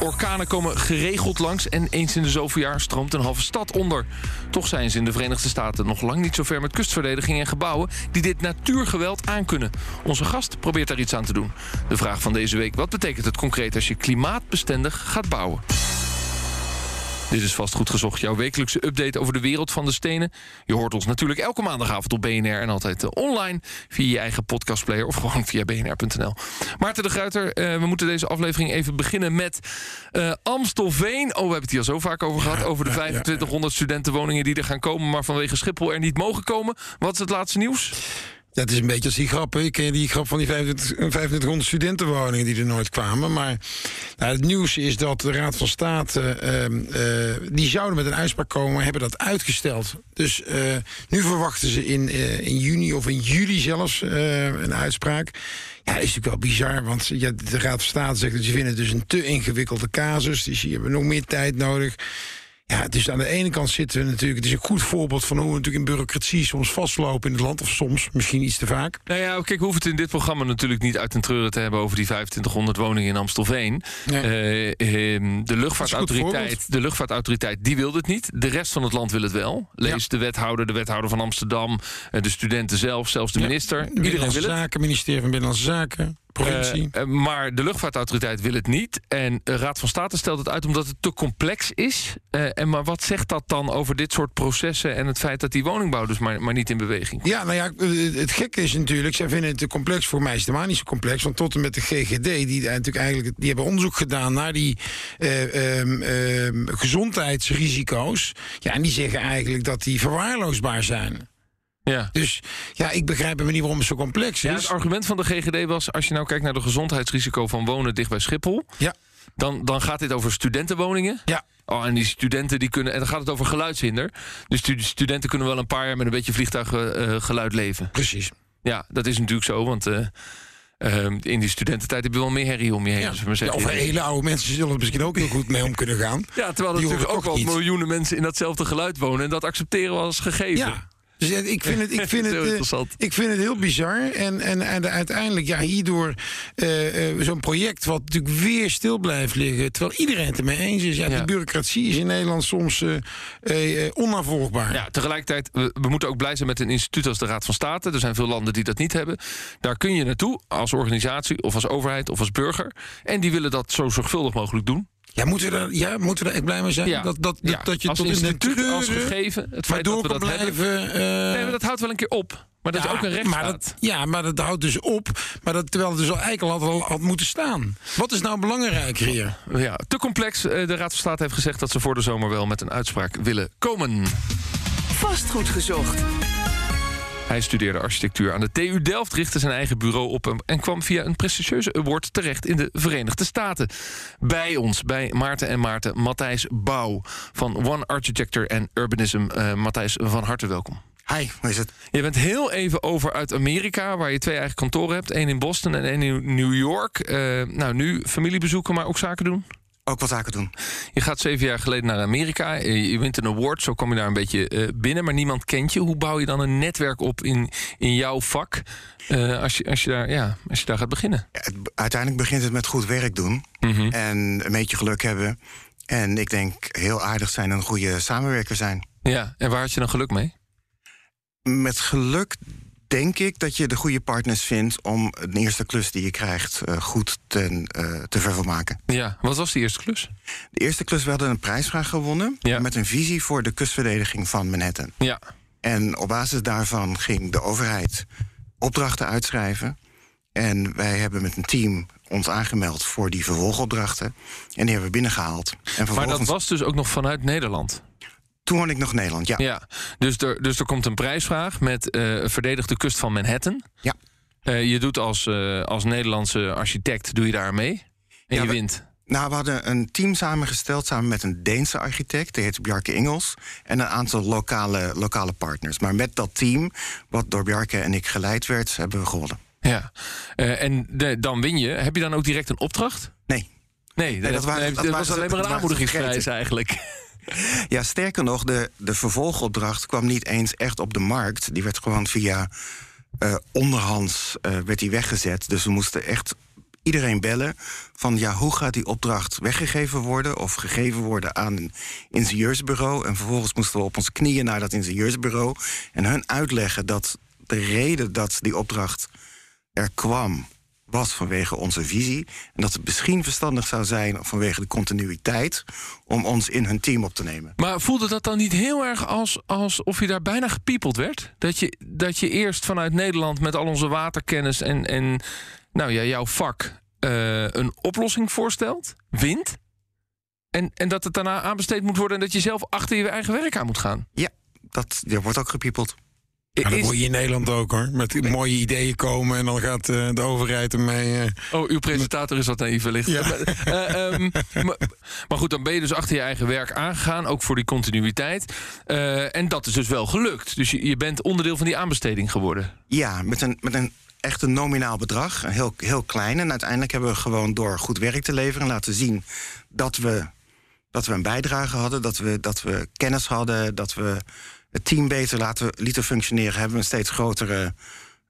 Orkanen komen geregeld langs en eens in de zoveel jaar stroomt een halve stad onder. Toch zijn ze in de Verenigde Staten nog lang niet zo ver met kustverdediging en gebouwen die dit natuurgeweld aankunnen. Onze gast probeert daar iets aan te doen. De vraag van deze week: wat betekent het concreet als je klimaatbestendig gaat bouwen? Dit is vast goed gezocht, jouw wekelijkse update over de wereld van de stenen. Je hoort ons natuurlijk elke maandagavond op BNR en altijd eh, online via je eigen podcastplayer of gewoon via bnr.nl. Maarten de Gruiter, eh, we moeten deze aflevering even beginnen met uh, Amstelveen. Oh, we hebben het hier al zo vaak over gehad. Over de 2500 studentenwoningen die er gaan komen, maar vanwege Schiphol er niet mogen komen. Wat is het laatste nieuws? Het is een beetje als die grappen. Ik die grap van die 2500 studentenwoningen die er nooit kwamen. Maar nou, het nieuws is dat de Raad van State... Uh, uh, die zouden met een uitspraak komen, hebben dat uitgesteld. Dus uh, nu verwachten ze in, in juni of in juli zelfs een uitspraak. Ja, dat is natuurlijk wel bizar, want ja, de Raad van State zegt... dat ze vinden dus een te ingewikkelde casus. Dus die hebben nog meer tijd nodig. Ja, dus aan de ene kant zitten we natuurlijk... het is een goed voorbeeld van hoe we natuurlijk in bureaucratie soms vastlopen in het land. Of soms, misschien iets te vaak. Nou ja, kijk, we hoeven het in dit programma natuurlijk niet uit en treuren te hebben... over die 2500 woningen in Amstelveen. Nee. Uh, de, luchtvaartautoriteit, de luchtvaartautoriteit die wil het niet. De rest van het land wil het wel. Lees ja. de wethouder, de wethouder van Amsterdam... de studenten zelf, zelfs de minister. Ja, Iedereen wil het. Zaken, ministerie van Binnenlandse Zaken. Uh, maar de luchtvaartautoriteit wil het niet. En de Raad van State stelt het uit omdat het te complex is. Uh, en maar wat zegt dat dan over dit soort processen... en het feit dat die woningbouw dus maar, maar niet in beweging Ja, nou ja, het gekke is natuurlijk... zij vinden het te complex. Voor mij is het helemaal niet zo complex. Want tot en met de GGD, die, natuurlijk eigenlijk, die hebben onderzoek gedaan... naar die uh, um, gezondheidsrisico's. Ja, en die zeggen eigenlijk dat die verwaarloosbaar zijn. Ja. Dus ja, ik begrijp hem niet waarom het zo complex is. Ja, het argument van de GGD was... als je nou kijkt naar de gezondheidsrisico van wonen dicht bij Schiphol... Ja. Dan, dan gaat dit over studentenwoningen. Ja. Oh, en die studenten die kunnen. En dan gaat het over geluidshinder. Dus de studenten kunnen wel een paar jaar met een beetje vliegtuiggeluid uh, leven. Precies. Ja, dat is natuurlijk zo. Want. Uh, uh, in die studententijd heb je wel meer herrie om je heen. Ja. Maar. Ja, of hele oude mensen zullen er misschien ook heel goed mee om kunnen gaan. Ja, terwijl er natuurlijk ook wel miljoenen mensen in datzelfde geluid wonen. En dat accepteren we als gegeven. Ja. Dus ik vind het, ik vind het, uh, ik vind het heel bizar. En, en, en uiteindelijk, ja, hierdoor uh, uh, zo'n project wat natuurlijk weer stil blijft liggen. Terwijl iedereen het ermee eens is. Ja, ja. die bureaucratie is in Nederland soms onnavolgbaar. Ja, tegelijkertijd, we, we, moeten ook blij zijn met een instituut als de Raad van State. Er zijn veel landen die dat niet hebben. Daar kun je naartoe als organisatie of als overheid of als burger. En die willen dat zo zorgvuldig mogelijk doen. Ja, moeten we daar, ja, moeten we er echt blij mee zijn? Ja. Dat, dat, ja. dat je als tot instituut, in de als gegeven, het feit dat we dat blijven, hebben. Uh... Nee, maar dat houdt wel een keer op. Maar dat ja, is ook een rechtsstaat. Maar dat, ja, maar dat houdt dus op. Maar dat, terwijl het dus al eigenlijk al had, had moeten staan. Wat is nou belangrijk hier? Ja, te complex. De Raad van State heeft gezegd dat ze voor de zomer wel met een uitspraak willen komen. Vastgoed gezocht. Hij studeerde architectuur aan de TU Delft, richtte zijn eigen bureau op en kwam via een prestigieuze award terecht in de Verenigde Staten. Bij ons, bij Maarten en Maarten, Matthijs Bouw van One Architecture and Urbanism. Uh, Matthijs, van harte welkom. Hi, hoe is het? Je bent heel even over uit Amerika, waar je twee eigen kantoren hebt. één in Boston en één in New York. Uh, nou, nu familiebezoeken, maar ook zaken doen? Ook wat zaken doen. Je gaat zeven jaar geleden naar Amerika. Je wint een award, zo kom je daar een beetje uh, binnen. Maar niemand kent je. Hoe bouw je dan een netwerk op in, in jouw vak... Uh, als, je, als, je daar, ja, als je daar gaat beginnen? Uiteindelijk begint het met goed werk doen. Mm -hmm. En een beetje geluk hebben. En ik denk heel aardig zijn en een goede samenwerker zijn. Ja, en waar had je dan geluk mee? Met geluk denk ik dat je de goede partners vindt om de eerste klus die je krijgt uh, goed ten, uh, te vervolmaken. Ja, wat was die eerste klus? De eerste klus, we hadden een prijsvraag gewonnen ja. met een visie voor de kustverdediging van Manhattan. Ja. En op basis daarvan ging de overheid opdrachten uitschrijven. En wij hebben met een team ons aangemeld voor die vervolgopdrachten. En die hebben we binnengehaald. En vervolgens... Maar dat was dus ook nog vanuit Nederland? Toen woonde ik nog in Nederland, ja. ja. Dus, er, dus er komt een prijsvraag met uh, verdedig de kust van Manhattan. Ja. Uh, je doet als, uh, als Nederlandse architect, doe je daar mee. En ja, je we, wint. Nou, we hadden een team samengesteld samen met een Deense architect, die heet Bjarke Ingels, en een aantal lokale, lokale partners. Maar met dat team, wat door Bjarke en ik geleid werd, hebben we gewonnen. Ja, en de, dan win je. Heb je dan ook direct een opdracht? Nee. Nee, nee dat, waren, dat, dat was alleen maar een aanmoedigingsprijs eigenlijk. Ja, sterker nog, de, de vervolgopdracht kwam niet eens echt op de markt. Die werd gewoon via uh, onderhands uh, werd die weggezet. Dus we moesten echt iedereen bellen van ja, hoe gaat die opdracht weggegeven worden of gegeven worden aan een ingenieursbureau. En vervolgens moesten we op onze knieën naar dat ingenieursbureau en hun uitleggen dat de reden dat die opdracht er kwam was vanwege onze visie. En dat het misschien verstandig zou zijn vanwege de continuïteit om ons in hun team op te nemen. Maar voelde dat dan niet heel erg als, alsof je daar bijna gepiepeld werd? Dat je, dat je eerst vanuit Nederland met al onze waterkennis en, en nou ja, jouw vak eh, een oplossing voorstelt, wint. En, en dat het daarna aanbesteed moet worden en dat je zelf achter je eigen werk aan moet gaan. Ja, dat, er wordt ook gepiepeld. Ja, dat Is- moet je in Nederland ook hoor. Met mooie ideeën komen en dan gaat eh, de overheid ermee. eh, Oh, uw presentator is wat naïef wellicht. Ja. Maar, eh, ehm, maar, maar goed, dan ben je dus achter je eigen werk aangegaan, ook voor die continuïteit. Eh, en dat is dus wel gelukt. Dus je, je bent onderdeel van die aanbesteding geworden. Ja, met een, met een echt een nominaal bedrag, een heel, heel klein. En uiteindelijk hebben we gewoon door goed werk te leveren laten zien dat we, dat we een bijdrage hadden, dat we, dat we kennis hadden, dat we het team beter laten, lieten functioneren, hebben we een steeds grotere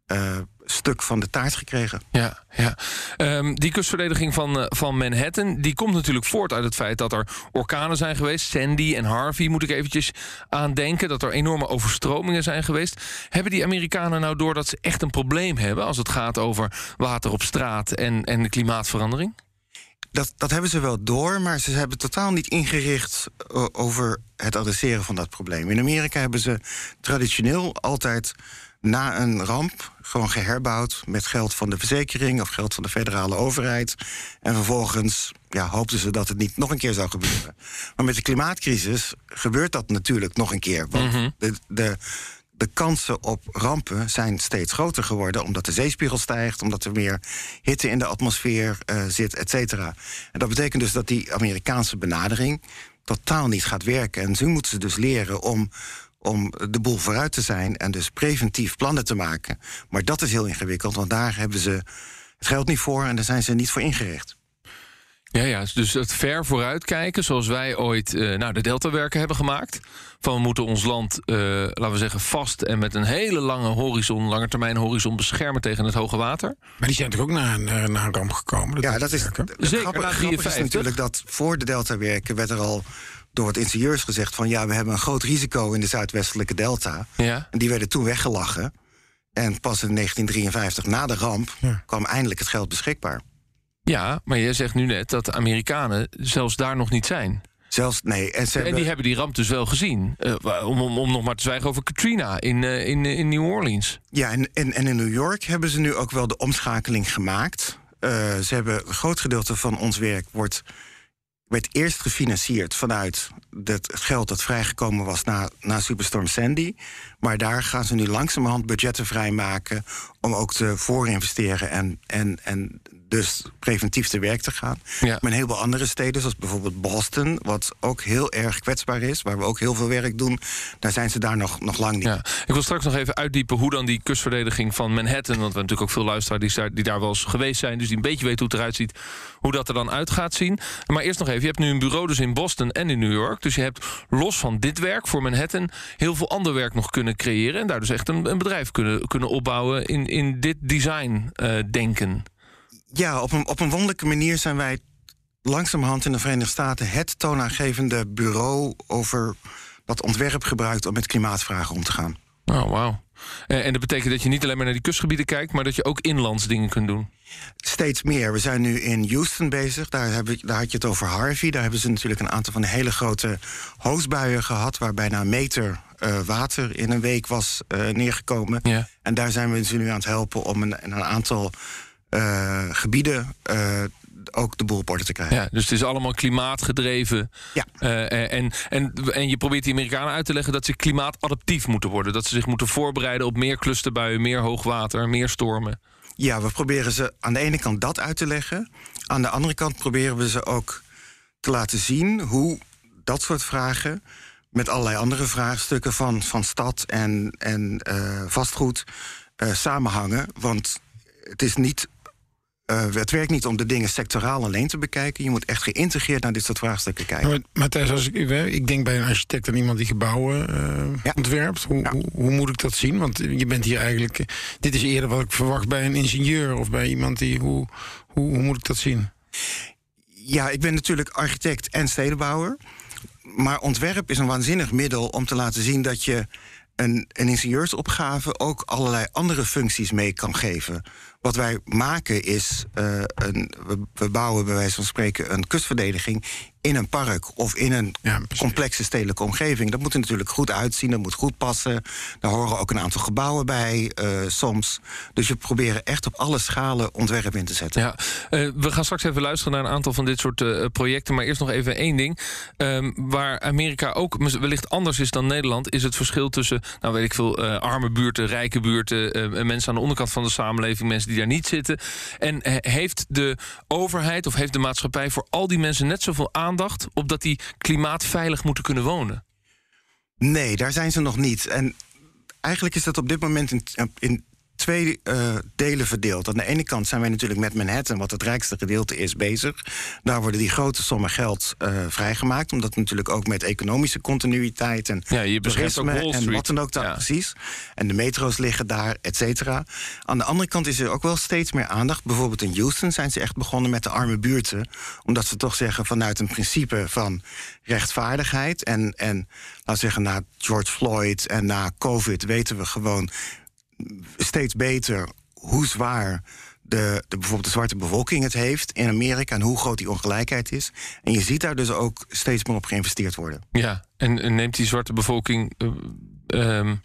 eh, stuk van de taart gekregen. Ja, ja. Ehm, die kustverdediging van, eh, van Manhattan... die komt natuurlijk voort uit het feit dat er orkanen zijn geweest. Sandy en Harvey moet ik eventjes aan denken. Dat er enorme overstromingen zijn geweest. Hebben die Amerikanen nou door dat ze echt een probleem hebben... als het gaat over water op straat en, en de klimaatverandering? Dat, dat hebben ze wel door, maar ze hebben totaal niet ingericht eh, over het adresseren van dat probleem. In Amerika hebben ze traditioneel altijd na een ramp gewoon geherbouwd met geld van de verzekering of geld van de federale overheid. En vervolgens ja, hoopten ze dat het niet nog een keer zou gebeuren. Maar met de klimaatcrisis gebeurt dat natuurlijk nog een keer. Want de, de, de kansen op rampen zijn steeds groter geworden... omdat de zeespiegel stijgt, omdat er meer hitte in de atmosfeer eh, zit, et cetera. En dat betekent dus dat die Amerikaanse benadering totaal niet gaat werken. En nu moeten ze dus leren om, om de boel vooruit te zijn... en dus preventief plannen te maken. Maar dat is heel ingewikkeld, want daar hebben ze het geld niet voor... en daar zijn ze niet voor ingericht. Ja, ja, dus het ver vooruitkijken, zoals wij ooit eh, nou, de Deltawerken hebben gemaakt. Van we moeten ons land, eh, laten we zeggen, vast en met een hele lange horizon, langetermijn horizon beschermen tegen het hoge water. Maar die zijn toch ook naar, naar, naar een ramp gekomen? Ja, dat is het Zeker, grappige, na grappige is 53. natuurlijk dat voor de Delta-werken werd er al door wat ingenieurs gezegd van ja, we hebben een groot risico in de zuidwestelijke delta. Ja. En die werden toen weggelachen. En pas in 1953, na de ramp, Ja. kwam eindelijk het geld beschikbaar. Ja, maar jij zegt nu net dat de Amerikanen zelfs daar nog niet zijn. Zelfs, nee, en ze En hebben, die hebben die ramp dus wel gezien. Eh, om, om, om nog maar te zwijgen over Katrina in, eh, in, in New Orleans. Ja, en, en, en in New York hebben ze nu ook wel de omschakeling gemaakt. Eh, ze hebben een groot gedeelte van ons werk wordt, werd eerst gefinancierd vanuit het geld dat vrijgekomen was na, na Superstorm Sandy. Maar daar gaan ze nu langzamerhand budgetten vrijmaken om ook te voorinvesteren en, en, en dus preventief te werk te gaan. Ja. Maar een heleboel andere steden, zoals bijvoorbeeld Boston, wat ook heel erg kwetsbaar is, waar we ook heel veel werk doen, daar zijn ze daar nog, nog lang niet. Ja. Ik wil straks nog even uitdiepen hoe dan die kustverdediging van Manhattan... want we hebben natuurlijk ook veel luisteraars die, daar- die daar wel eens geweest zijn... dus die een beetje weten hoe het eruit ziet, hoe dat er dan uit gaat zien. Maar eerst nog even, je hebt nu een bureau dus in Boston en in New York... dus je hebt los van dit werk voor Manhattan... heel veel ander werk nog kunnen creëren... en daar dus echt een, een bedrijf kunnen, kunnen opbouwen in, in dit design eh, denken. Ja, op een, op een wonderlijke manier zijn wij langzamerhand in de Verenigde Staten het toonaangevende bureau over dat ontwerp gebruikt om met klimaatvragen om te gaan. Oh, wauw. Eh, en dat betekent dat je niet alleen maar naar die kustgebieden kijkt... maar dat je ook inlands dingen kunt doen. Steeds meer. We zijn nu in Houston bezig. Daar, heb ik, daar had je het over Harvey. Daar hebben ze natuurlijk een aantal van de hele grote hoosbuien gehad... waar bijna een meter eh, water in een week was eh, neergekomen. Ja. En daar zijn we ze nu aan het helpen om een, een aantal eh, gebieden... eh, ook de boel op orde te krijgen. Ja, dus het is allemaal klimaatgedreven. Ja. Eh, en, en, en je probeert die Amerikanen uit te leggen dat ze klimaatadaptief moeten worden. Dat ze zich moeten voorbereiden op meer clusterbuien, meer hoogwater, meer stormen. Ja, we proberen ze aan de ene kant dat uit te leggen. Aan de andere kant proberen we ze ook te laten zien hoe dat soort vragen met allerlei andere vraagstukken van, van stad en, en vastgoed samenhangen. Want het is niet eh, het werkt niet om de dingen sectoraal alleen te bekijken. Je moet echt geïntegreerd naar dit soort vraagstukken kijken. Maar, Matthijs, als ik, ik denk bij een architect en iemand die gebouwen uh, Ja. ontwerpt. Hoe, Ja. hoe, hoe moet ik dat zien? Want je bent hier eigenlijk. eh, Dit is eerder wat ik verwacht bij een ingenieur of bij iemand die. Hoe, hoe, hoe moet ik dat zien? Ja, ik ben natuurlijk architect en stedenbouwer. Maar ontwerp is een waanzinnig middel om te laten zien dat je een, een ingenieursopgave ook allerlei andere functies mee kan geven. Wat wij maken is, eh, een, we, we bouwen bij wijze van spreken een kustverdediging in een park of in een Ja, complexe stedelijke omgeving. Dat moet er natuurlijk goed uitzien, dat moet goed passen. Daar horen ook een aantal gebouwen bij eh, soms. Dus we proberen echt op alle schalen ontwerp in te zetten. Ja, eh, we gaan straks even luisteren naar een aantal van dit soort projecten. Maar eerst nog even één ding. Ehm, waar Amerika ook wellicht anders is dan Nederland, is het verschil tussen, nou weet ik veel, arme buurten, rijke buurten, mensen aan de onderkant van de samenleving, mensen die daar niet zitten. En eh, heeft de overheid of heeft de maatschappij voor al die mensen net zoveel aandacht op dat die klimaatveilig moeten kunnen wonen? Nee, daar zijn ze nog niet. En eigenlijk is dat op dit moment in, in twee eh, delen verdeeld. Aan de ene kant zijn wij natuurlijk met Manhattan, wat het rijkste gedeelte is, bezig. Daar worden die grote sommen geld eh, vrijgemaakt. Omdat natuurlijk ook met economische continuïteit en Ja, je ook toerisme Wall en wat dan ook dat Ja. precies. En de metro's liggen daar, et cetera. Aan de andere kant is er ook wel steeds meer aandacht. Bijvoorbeeld in Houston zijn ze echt begonnen met de arme buurten. Omdat ze toch zeggen vanuit een principe van rechtvaardigheid. En, en laten we zeggen, na George Floyd en na COVID weten we gewoon steeds beter hoe zwaar de, de, bijvoorbeeld de zwarte bevolking het heeft in Amerika en hoe groot die ongelijkheid is. En je ziet daar dus ook steeds meer op geïnvesteerd worden. Ja, en, neemt die zwarte bevolking. eh, ehm,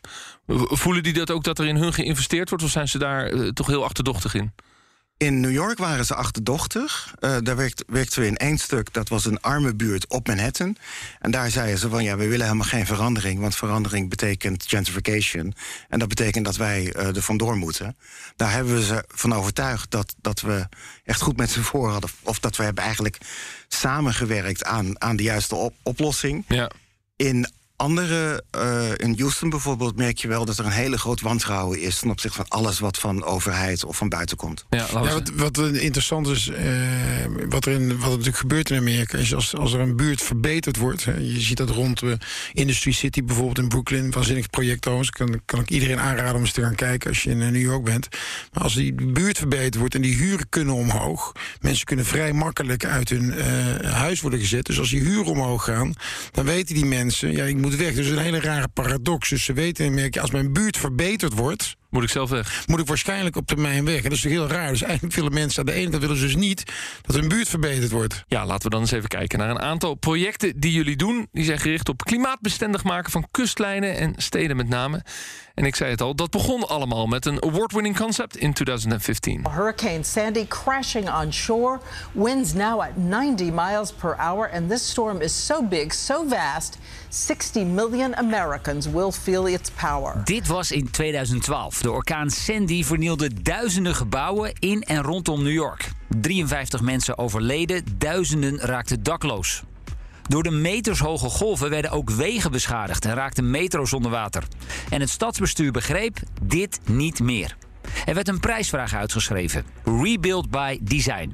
voelen die dat ook dat er in hun geïnvesteerd wordt? Of zijn ze daar eh, toch heel achterdochtig in? In New York waren ze achterdochtig. Eh, daar werkt, werkten we in één stuk, dat was een arme buurt op Manhattan. En daar zeiden ze van ja, we willen helemaal geen verandering... want verandering betekent gentrification. En dat betekent dat wij eh, er vandoor moeten. Daar hebben we ze van overtuigd dat, dat we echt goed met ze voor hadden... of dat we hebben eigenlijk samengewerkt aan, aan de juiste op- oplossing. Ja. In andere, eh, in Houston bijvoorbeeld, merk je wel dat er een hele groot wantrouwen is ten opzichte van alles wat van overheid of van buiten komt. Ja, wat, wat interessant is, eh, wat, er in, wat er natuurlijk gebeurt in Amerika, is als, als er een buurt verbeterd wordt. Hè, je ziet dat rond de Industry City bijvoorbeeld in Brooklyn, waanzinnig project trouwens. Kan, kan ik iedereen aanraden om eens te gaan kijken als je in eh, New York bent. Maar als die buurt verbeterd wordt en die huren kunnen omhoog, mensen kunnen vrij makkelijk uit hun eh, huis worden gezet. Dus als die huren omhoog gaan, dan weten die mensen, ja, ik moet weg. Dus een hele rare paradox. Dus ze weten in Amerika, als mijn buurt verbeterd wordt moet ik zelf weg. moet ik waarschijnlijk op termijn weg. En dat is toch heel raar. Dus eigenlijk willen mensen aan de ene kant willen ze dus niet dat hun buurt verbeterd wordt. Ja, laten we dan eens even kijken naar een aantal projecten die jullie doen. Die zijn gericht op klimaatbestendig maken van kustlijnen en steden met name. En ik zei het al, dat begon allemaal met een award-winning concept in 2015. Hurricane Sandy crashing on shore, winds now at 90 miles per hour, and this storm is so big, so vast, 60 million Americans will feel its power. Dit was in 2012. De orkaan Sandy vernielde duizenden gebouwen in en rondom New York. 53 mensen overleden, duizenden raakten dakloos. Door de metershoge golven werden ook wegen beschadigd en raakten metro's onder water. En het stadsbestuur begreep dit niet meer. Er werd een prijsvraag uitgeschreven: Rebuild by Design.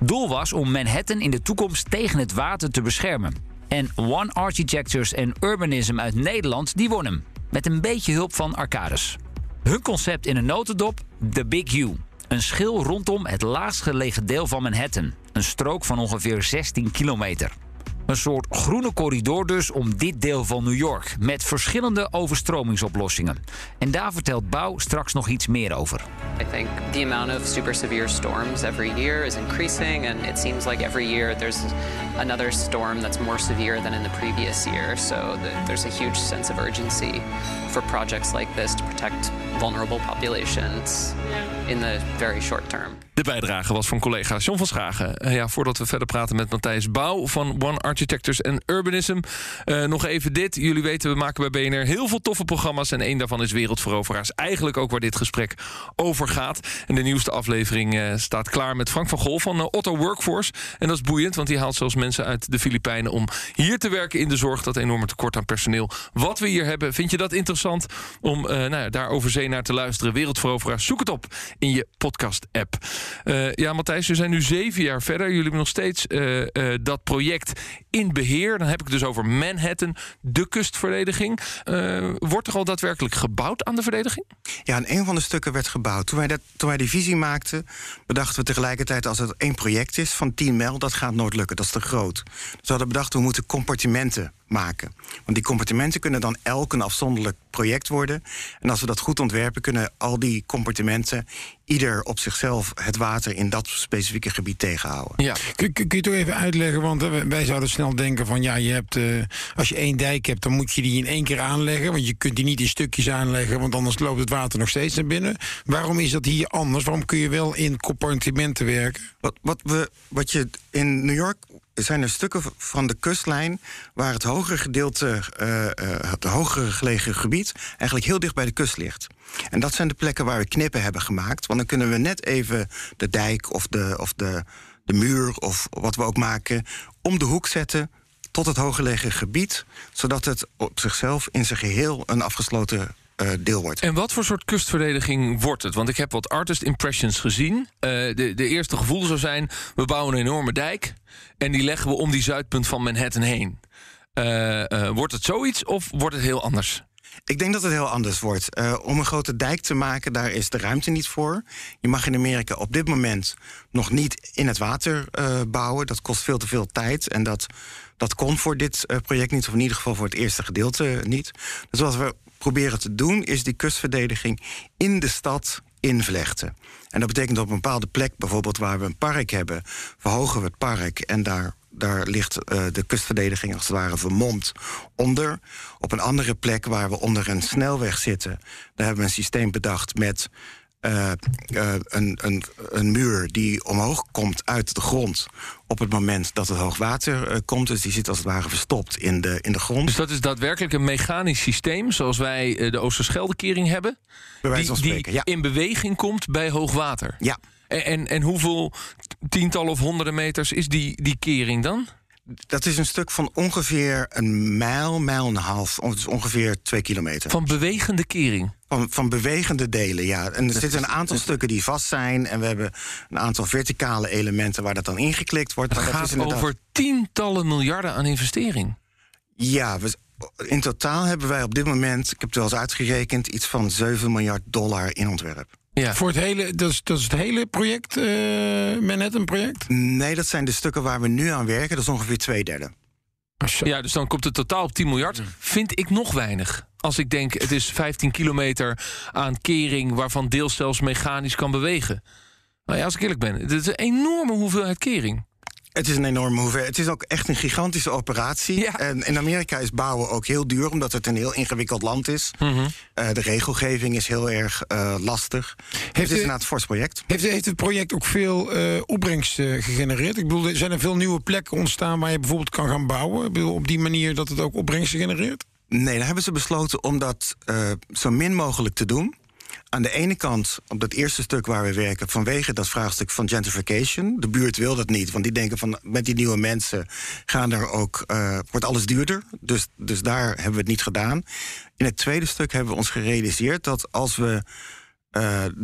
Doel was om Manhattan in de toekomst tegen het water te beschermen. En One Architectures en Urbanism uit Nederland die won hem. Met een beetje hulp van Arcades. Hun concept in een notendop: The Big U. Een schil rondom het laagst gelegen deel van Manhattan. Een strook van ongeveer 16 kilometer. Een soort groene corridor dus om dit deel van New York. Met verschillende overstromingsoplossingen. En daar vertelt Bouw straks nog iets meer over. I think the amount of super severe storms every year is increasing, and it seems like every year there's another storm that's more severe than in the previous year. So the, there's a huge sense of urgency for projects like this to protect vulnerable populations in the very short term. De bijdrage was van collega John van Schagen. Eh, ja, voordat we verder praten met Matthijs Bouw van One Architectures and Urbanism. eh, nog even dit. Jullie weten, we maken bij BNR heel veel toffe programma's. En één daarvan is Wereldveroveraars. Eigenlijk ook waar dit gesprek over gaat. En de nieuwste aflevering eh, staat klaar met Frank van Gol van Otto Workforce. En dat is boeiend, want die haalt zelfs mensen uit de Filipijnen... om hier te werken in de zorg. Dat enorme tekort aan personeel. Wat we hier hebben, vind je dat interessant? Om nou ja, daar over zee naar te luisteren. Wereldveroveraars, zoek het op in je podcast-app. Eh, ja, Matthijs, we zijn nu zeven jaar verder. Jullie hebben nog steeds eh, eh, dat project in beheer. Dan heb ik het dus over Manhattan, de kustverdediging. Wordt er al daadwerkelijk gebouwd aan de verdediging? Ja, en een van de stukken werd gebouwd. Toen wij, dat, toen wij die visie maakten, bedachten we tegelijkertijd... als het één project is van 10 mijl, dat gaat nooit lukken. Dat is te groot. Dus we hadden bedacht, we moeten compartimenten maken. Want die compartimenten kunnen dan elk een afzonderlijk project worden. En als we dat goed ontwerpen, kunnen al die compartimenten... ieder op zichzelf het water in dat specifieke gebied tegenhouden. Ja. Kun, kun- je toch even uitleggen? Want eh, wij zouden snel denken van ja, je hebt, eh, als je één dijk hebt, dan moet je die in één keer aanleggen. Want je kunt die niet in stukjes aanleggen, want anders loopt het water nog steeds naar binnen. Waarom is dat hier anders? Waarom kun je wel in compartimenten werken? Wat, wat, we, wat je in New York zijn er stukken van de kustlijn waar het hogere gedeelte, eh, eh, het hogere gelegen gebied, eigenlijk heel dicht bij de kust ligt. En dat zijn de plekken waar we knippen hebben gemaakt. Want dan kunnen we net even de dijk of de, of de, de muur of wat we ook maken om de hoek zetten tot het hooggelegen gebied, zodat het op zichzelf in zijn geheel een afgesloten eh, deel wordt. En wat voor soort kustverdediging wordt het? Want ik heb wat artist impressions gezien. Eh, de, de eerste gevoel zou zijn: we bouwen een enorme dijk. En die leggen we om die zuidpunt van Manhattan heen. Eh, wordt het zoiets of wordt het heel anders? Ik denk dat het heel anders wordt. Om een grote dijk te maken, daar is de ruimte niet voor. Je mag in Amerika op dit moment nog niet in het water bouwen. Dat kost veel te veel tijd. En dat, dat kon voor dit project niet, of in ieder geval voor het eerste gedeelte niet. Dus wat we proberen te doen, is die kustverdediging in de stad invlechten. En dat betekent op een bepaalde plek, bijvoorbeeld waar we een park hebben, verhogen we het park en daar daar ligt eh, de kustverdediging als het ware vermomd onder. Op een andere plek waar we onder een snelweg zitten, daar hebben we een systeem bedacht met eh, eh, een, een, een muur die omhoog komt uit de grond op het moment dat het hoogwater eh, komt. Dus die zit als het ware verstopt in de, in de grond. Dus dat is daadwerkelijk een mechanisch systeem, zoals wij de Oosterscheldekering hebben. Bij wijze van die spreken, die ja. in beweging komt bij hoogwater. Ja, En, en, en hoeveel tientallen of honderden meters is die, die kering dan? dat is een stuk van ongeveer een mijl, mijl en een half. Dus ongeveer twee kilometer. Van bewegende kering. Van, van bewegende delen, ja. En er zitten een aantal stukken die vast zijn. En we hebben een aantal verticale elementen waar dat dan ingeklikt wordt. Het Maar dat gaat is inderdaad- over tientallen miljarden aan investering. Ja, we, in totaal hebben wij op dit moment, ik heb het wel eens uitgerekend, iets van 7 miljard dollar in ontwerp. Ja. Voor het hele, dat is, dat is het hele project, eh Manhattan-project? Nee, dat zijn de stukken waar we nu aan werken. Dat is ongeveer twee derde. Ja, dus dan komt het totaal op 10 miljard. Vind ik nog weinig. Als ik denk, het is 15 kilometer aan kering... waarvan deels zelfs mechanisch kan bewegen. Nou ja, als ik eerlijk ben, het is een enorme hoeveelheid kering. Het is een enorme hoeveelheid. Het is ook echt een gigantische operatie. Ja. En in Amerika is bouwen ook heel duur, omdat het een heel ingewikkeld land is. Mhm. Eh, de regelgeving is heel erg eh, lastig. het is u- inderdaad een fors project. Heeft, heeft het project ook veel eh, opbrengst gegenereerd? Ik bedoel, zijn er veel nieuwe plekken ontstaan waar je bijvoorbeeld kan gaan bouwen? Ik bedoel, op die manier dat het ook opbrengst genereert? Nee, daar hebben ze besloten om dat zo min mogelijk te doen. Aan de ene kant, op dat eerste stuk waar we werken, vanwege dat vraagstuk van gentrification. De buurt wil dat niet, want die denken van met die nieuwe mensen gaan er ook, eh, wordt alles duurder. Dus, dus daar hebben we het niet gedaan. In het tweede stuk hebben we ons gerealiseerd dat als we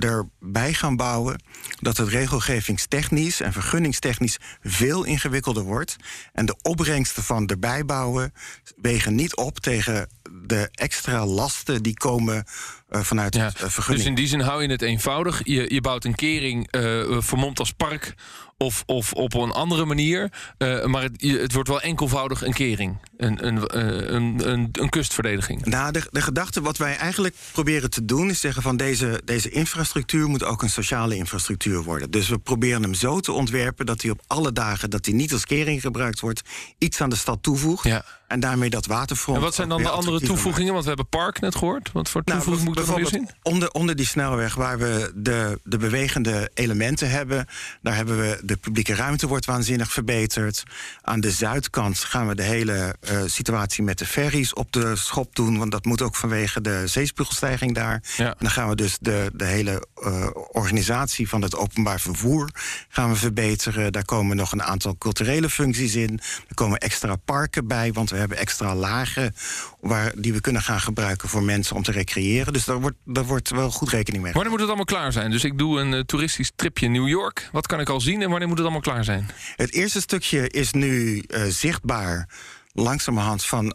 erbij gaan bouwen, dat het regelgevingstechnisch en vergunningstechnisch veel ingewikkelder wordt. En de opbrengsten van erbij bouwen wegen niet op tegen de extra lasten die komen eh, vanuit Ja, het eh, dus vergunning. in die zin hou je het eenvoudig. Je, je bouwt een kering eh vermomd als park of, of op een andere manier. Eh, maar het, je- het wordt wel enkelvoudig een kering. Een, een, eh, een, een, een kustverdediging. Nou, de, de gedachte wat wij eigenlijk proberen te doen... is zeggen van deze, deze infrastructuur moet ook een sociale infrastructuur worden. Dus we proberen hem zo te ontwerpen dat hij op alle dagen... dat hij niet als kering gebruikt wordt, iets aan de stad toevoegt... Ja. en daarmee dat waterfront... En wat zijn dan de andere toevoegingen? Want we hebben park net gehoord. Wat voor Nou, toevoeging moet ik er nog zien? onder, onder die snelweg waar we de, de bewegende elementen hebben... daar hebben we de publieke ruimte wordt waanzinnig verbeterd. Aan de zuidkant gaan we de hele eh, situatie met de ferries op de schop doen... want dat moet ook vanwege de zeespiegelstijging daar. Ja. En dan gaan we dus de, de hele eh, organisatie van het openbaar vervoer gaan we verbeteren. Daar komen nog een aantal culturele functies in. Er komen extra parken bij, want we hebben extra lagen waar, die we kunnen gaan gebruiken voor mensen om te recreëren. Dus daar wordt, daar wordt wel goed rekening mee. Wanneer moet het allemaal klaar zijn? Dus ik doe een uh, toeristisch tripje New York. Wat kan ik al zien en wanneer moet het allemaal klaar zijn? Het eerste stukje is nu zichtbaar langzamerhand van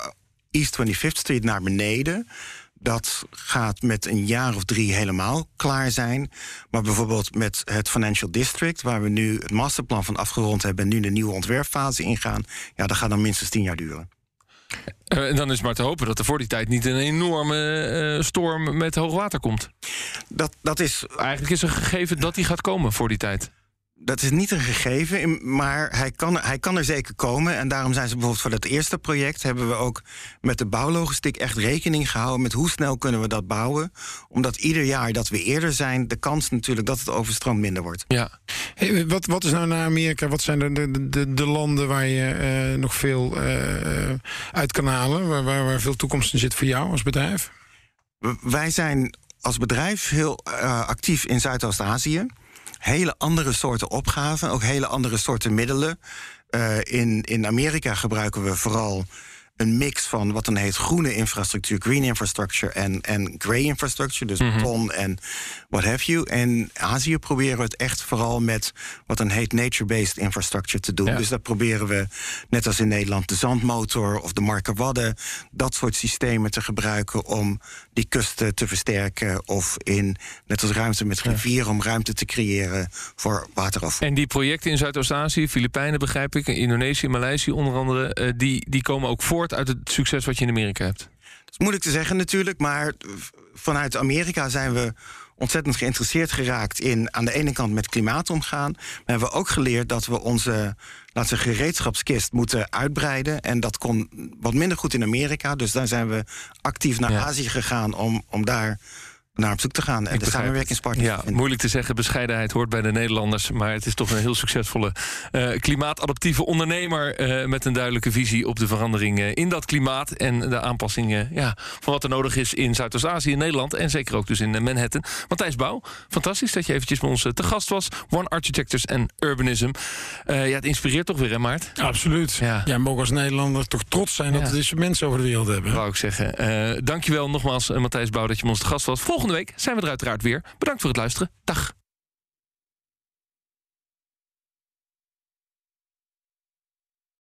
East 25th Street naar beneden. Dat gaat met een jaar of drie helemaal klaar zijn. Maar bijvoorbeeld met het Financial District, waar we nu het masterplan van afgerond hebben en nu de nieuwe ontwerpfase ingaan, ja, dat gaat dan minstens tien jaar duren. Uh, en dan is maar te hopen dat er voor die tijd niet een enorme uh, storm met hoogwater komt. Dat, dat is. Eigenlijk is er gegeven dat die gaat komen voor die tijd. Dat is niet een gegeven, maar hij kan, hij kan er zeker komen. En daarom zijn ze bijvoorbeeld voor dat eerste project... hebben we ook met de bouwlogistiek echt rekening gehouden... met hoe snel kunnen we dat bouwen. Omdat ieder jaar dat we eerder zijn... de kans natuurlijk dat het overstroom minder wordt. Ja. Hey, wat, wat is nou naar Amerika? Wat zijn de, de, de, de landen waar je uh, nog veel uh, uit kan halen? Waar, waar, waar veel toekomst in zit voor jou als bedrijf? Wij zijn als bedrijf heel uh, actief in Zuidoost-Azië hele andere soorten opgaven, ook hele andere soorten middelen. Uh, in, in Amerika gebruiken we vooral een mix van wat dan heet groene infrastructuur, green infrastructure en, en grey infrastructure, dus beton mm -hmm. en what have you. En Azië proberen we het echt vooral met wat dan heet nature-based infrastructure te doen. Ja. Dus dat proberen we, net als in Nederland, de zandmotor of de Marker Wadden, dat soort systemen te gebruiken om die kusten te versterken. Of in, net als ruimte met rivieren, ja. om ruimte te creëren voor waterafval. En die projecten in Zuidoost-Azië, Filipijnen begrijp ik, Indonesië, Maleisië onder andere, uh, die, die komen ook voort uit het succes wat je in Amerika hebt? Dat is moeilijk te zeggen natuurlijk, maar vanuit Amerika zijn we ontzettend geïnteresseerd geraakt in aan de ene kant met klimaat omgaan. Maar hebben we ook geleerd dat we onze laten we gereedschapskist moeten uitbreiden. En dat kon wat minder goed in Amerika. Dus daar zijn we actief naar ja. Azië gegaan om, om daar naar op zoek te gaan en de samenwerkingspartners. Ja, moeilijk te zeggen. Bescheidenheid hoort bij de Nederlanders. Maar het is toch een heel succesvolle uh, klimaatadaptieve ondernemer. Uh, met een duidelijke visie op de verandering uh, in dat klimaat. En de aanpassing ja, van wat er nodig is in Zuidoost-Azië, in Nederland. En zeker ook dus in Manhattan. Matthijs Bouw, fantastisch dat je eventjes bij ons te gast was. One Architectures and Urbanism. ja, het inspireert toch weer, hè, Maart? Absoluut. Ja, ja mogen als Nederlander toch trots zijn dat we deze mensen over de wereld hebben. Wou ik zeggen. dankjewel nogmaals, Matthijs Bouw, dat je bij ons te gast was. Volgende week zijn we er uiteraard weer. Bedankt voor het luisteren. Dag.